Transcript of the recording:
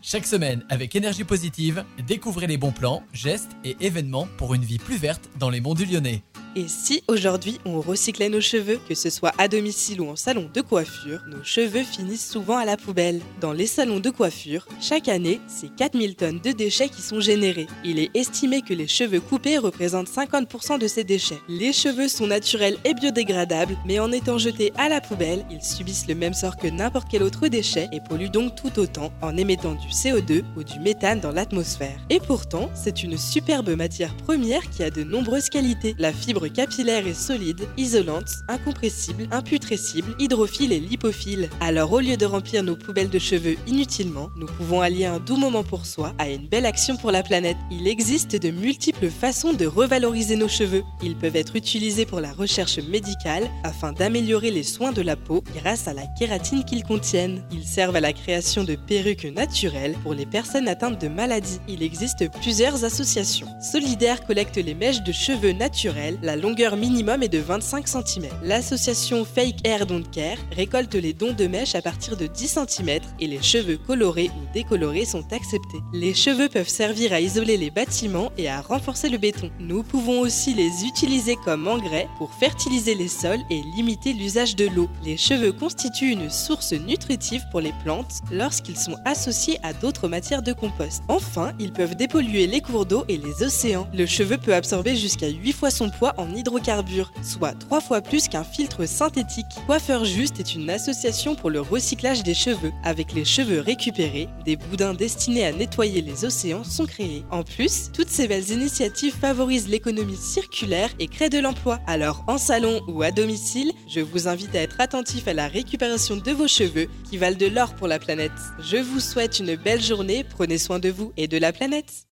Chaque semaine, avec énergie positive, découvrez les bons plans, gestes et événements pour une vie plus verte dans les monts du Lyonnais. Et si aujourd'hui on recyclait nos cheveux, que ce soit à domicile ou en salon de coiffure, nos cheveux finissent souvent à la poubelle. Dans les salons de coiffure, chaque année, c'est 4000 tonnes de déchets qui sont générés. Il est estimé que les cheveux coupés représentent 50% de ces déchets. Les cheveux sont naturels et biodégradables, mais en étant jetés à la poubelle, ils subissent le même sort que n'importe quel autre déchet et polluent donc tout autant en émettant du CO2 ou du méthane dans l'atmosphère. Et pourtant, c'est une superbe matière première qui a de nombreuses qualités. La fibre capillaire et solide, isolante, incompressible, imputrescible, hydrophile et lipophile. Alors au lieu de remplir nos poubelles de cheveux inutilement, nous pouvons allier un doux moment pour soi à une belle action pour la planète. Il existe de multiples façons de revaloriser nos cheveux. Ils peuvent être utilisés pour la recherche médicale afin d'améliorer les soins de la peau grâce à la kératine qu'ils contiennent. Ils servent à la création de perruques naturelles pour les personnes atteintes de maladies. Il existe plusieurs associations. Solidaire collecte les mèches de cheveux naturels, la longueur minimum est de 25 cm. L'association Fake Hair Don't Care récolte les dons de mèches à partir de 10 cm et les cheveux colorés ou décolorés sont acceptés. Les cheveux peuvent servir à isoler les bâtiments et à renforcer le béton. Nous pouvons aussi les utiliser comme engrais pour fertiliser les sols et limiter l'usage de l'eau. Les cheveux constituent une source nutritive pour les plantes lorsqu'ils sont associés à d'autres matières de compost. Enfin, ils peuvent dépolluer les cours d'eau et les océans. Le cheveu peut absorber jusqu'à 8 fois son poids en hydrocarbures, soit 3 fois plus qu'un filtre synthétique. Coiffeur Juste est une association pour le recyclage des cheveux. Avec les cheveux récupérés, des boudins destinés à nettoyer les océans sont créés. En plus, toutes ces belles initiatives favorisent l'économie circulaire et créent de l'emploi. Alors en salon ou à domicile, je vous invite à être attentif à la récupération de vos cheveux qui valent de l'or pour la planète. Je vous souhaite une belle journée, prenez soin de vous et de la planète.